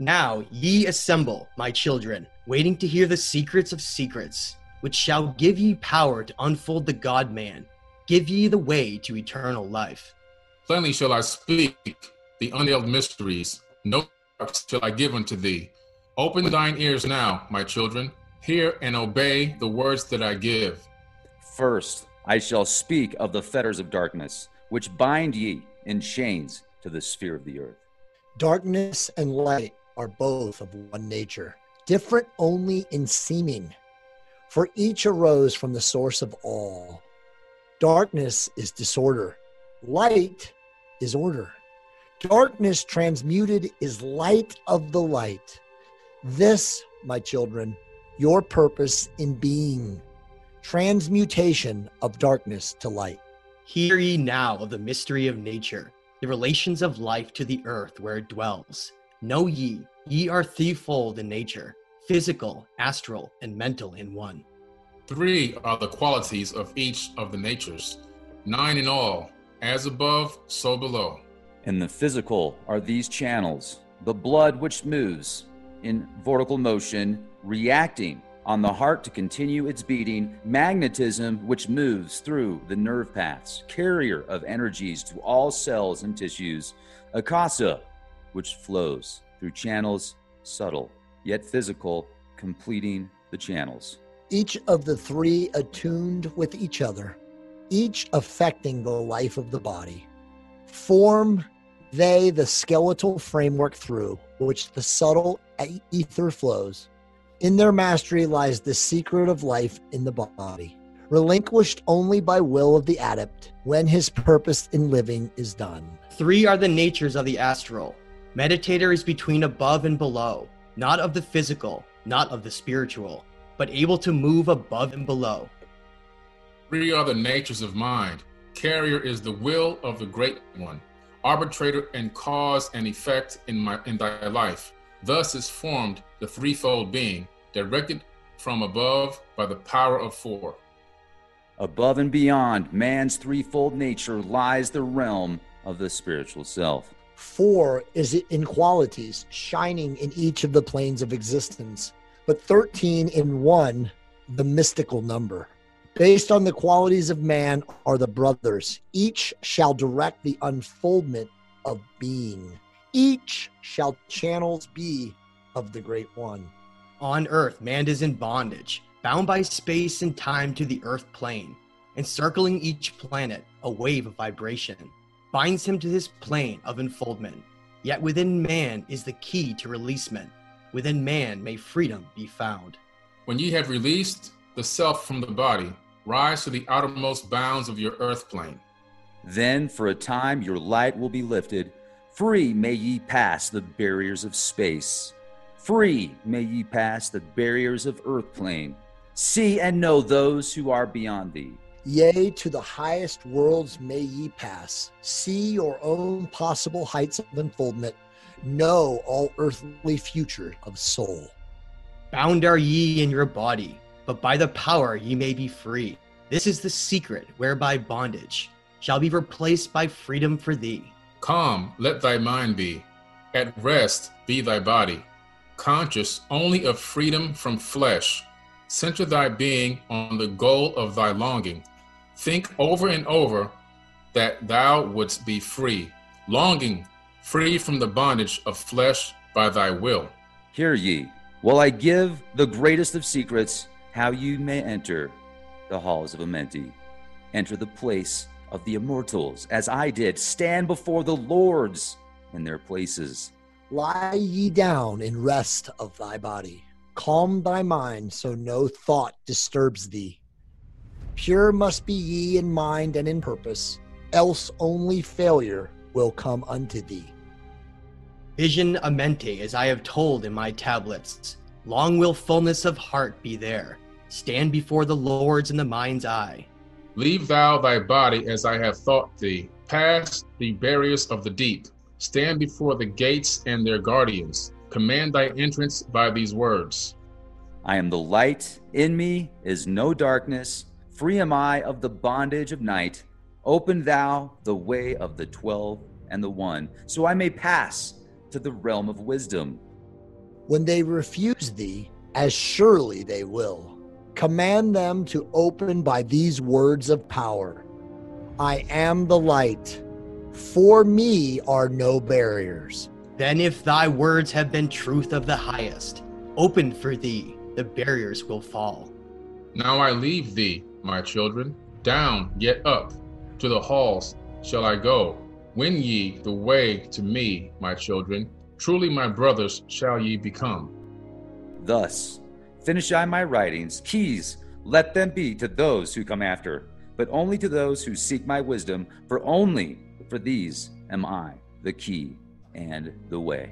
Now ye assemble, my children, waiting to hear the secrets of secrets, which shall give ye power to unfold the God man, give ye the way to eternal life. Plainly shall I speak the unveiled mysteries, no shall I give unto thee. Open thine ears now, my children, hear and obey the words that I give. First, I shall speak of the fetters of darkness, which bind ye in chains to the sphere of the earth. Darkness and light are both of one nature, different only in seeming, for each arose from the source of all. Darkness is disorder, light is order. Darkness transmuted is light of the light. This, my children, your purpose in being transmutation of darkness to light. Hear ye now of the mystery of nature, the relations of life to the earth where it dwells. Know ye, ye are threefold in nature physical, astral, and mental in one. Three are the qualities of each of the natures, nine in all, as above, so below. In the physical are these channels the blood which moves in vertical motion, reacting on the heart to continue its beating, magnetism which moves through the nerve paths, carrier of energies to all cells and tissues, akasa, which flows through channels subtle yet physical, completing the channels. Each of the three attuned with each other, each affecting the life of the body. Form they the skeletal framework through which the subtle ether flows. In their mastery lies the secret of life in the body, relinquished only by will of the adept when his purpose in living is done. Three are the natures of the astral. Meditator is between above and below, not of the physical, not of the spiritual, but able to move above and below. Three are the natures of mind. Carrier is the will of the great one arbitrator and cause and effect in my in thy life. Thus is formed the threefold being, directed from above by the power of four. Above and beyond man's threefold nature lies the realm of the spiritual self. Four is it in qualities, shining in each of the planes of existence, but 13 in one, the mystical number. Based on the qualities of man are the brothers. Each shall direct the unfoldment of being. Each shall channels be of the great one. On earth, man is in bondage, bound by space and time to the earth plane, encircling each planet, a wave of vibration binds him to this plane of enfoldment. Yet within man is the key to releasement. Within man may freedom be found. When ye have released the self from the body, Rise to the outermost bounds of your earth plane. Then for a time your light will be lifted. Free may ye pass the barriers of space. Free may ye pass the barriers of earth plane. See and know those who are beyond thee. Yea, to the highest worlds may ye pass. See your own possible heights of unfoldment. Know all earthly future of soul. Bound are ye in your body, but by the power ye may be free. This is the secret whereby bondage shall be replaced by freedom for thee. Calm, let thy mind be. At rest be thy body. Conscious only of freedom from flesh. Center thy being on the goal of thy longing. Think over and over that thou wouldst be free, longing, free from the bondage of flesh by thy will. Hear ye, while I give the greatest of secrets how you may enter the halls of Amenti. Enter the place of the immortals, as I did. Stand before the lords in their places. Lie ye down in rest of thy body. Calm thy mind so no thought disturbs thee. Pure must be ye in mind and in purpose, else only failure will come unto thee. Vision Amenti, as I have told in my tablets. Long will fullness of heart be there Stand before the Lord's in the mind's eye. Leave thou thy body as I have thought thee. Pass the barriers of the deep. Stand before the gates and their guardians. Command thy entrance by these words I am the light. In me is no darkness. Free am I of the bondage of night. Open thou the way of the twelve and the one, so I may pass to the realm of wisdom. When they refuse thee, as surely they will, command them to open by these words of power I am the light. For me are no barriers. Then, if thy words have been truth of the highest, open for thee, the barriers will fall. Now I leave thee, my children, down yet up, to the halls shall I go. Win ye the way to me, my children, truly my brothers shall ye become. Thus, finish I my writings, keys, let them be to those who come after, but only to those who seek my wisdom, for only for these am I the key and the way.